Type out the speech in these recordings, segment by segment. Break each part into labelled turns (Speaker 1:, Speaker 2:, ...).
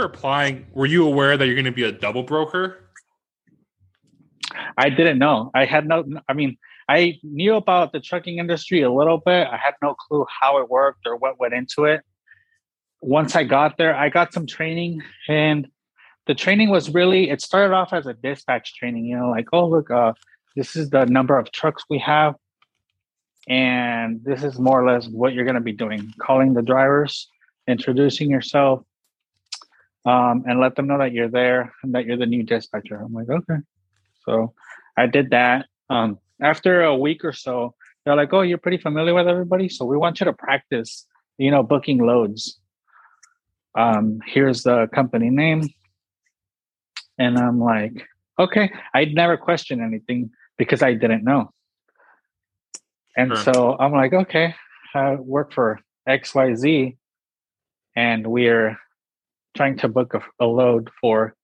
Speaker 1: applying, were you aware that you're going to be a double broker?
Speaker 2: I didn't know. I had no. I mean, I knew about the trucking industry a little bit. I had no clue how it worked or what went into it. Once I got there, I got some training, and the training was really. It started off as a dispatch training. You know, like, oh look, uh, this is the number of trucks we have, and this is more or less what you're going to be doing: calling the drivers, introducing yourself, um, and let them know that you're there and that you're the new dispatcher. I'm like, okay. So I did that. Um, after a week or so, they're like, oh, you're pretty familiar with everybody. So we want you to practice, you know, booking loads. Um, here's the company name. And I'm like, okay. I'd never question anything because I didn't know. And sure. so I'm like, okay, I work for XYZ and we're trying to book a, a load for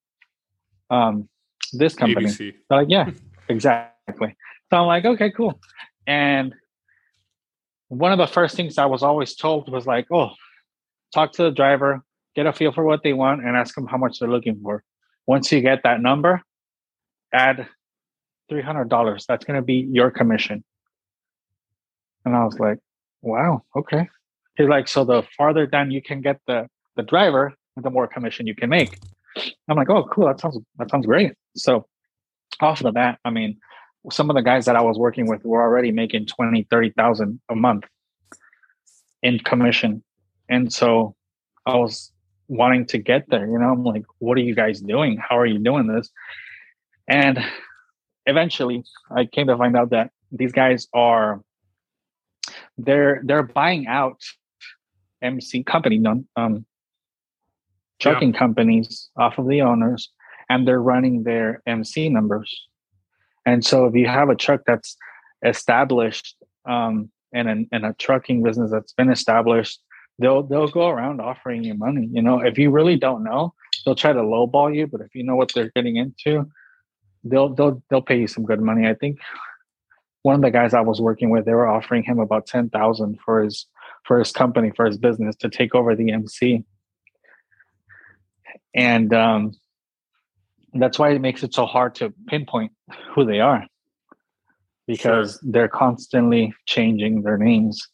Speaker 2: um, this company. ABC. They're like, yeah, exactly. So I'm like, okay, cool. And one of the first things I was always told was like, oh, talk to the driver, get a feel for what they want, and ask them how much they're looking for. Once you get that number, add three hundred dollars. That's going to be your commission. And I was like, wow, okay. He's like, so the farther down you can get the the driver, the more commission you can make. I'm like, oh, cool. That sounds that sounds great. So off of that, I mean, some of the guys that I was working with were already making 20, 30,000 a month in commission. And so I was wanting to get there, you know, I'm like, what are you guys doing? How are you doing this? And eventually I came to find out that these guys are they're they're buying out MC company um trucking yeah. companies off of the owners and they're running their MC numbers. And so if you have a truck that's established um, and in a trucking business that's been established, they'll they'll go around offering you money. You know, if you really don't know, they'll try to lowball you. But if you know what they're getting into, they'll they'll they'll pay you some good money. I think one of the guys I was working with, they were offering him about ten thousand for his for his company for his business to take over the MC and um, that's why it makes it so hard to pinpoint who they are because sure. they're constantly changing their names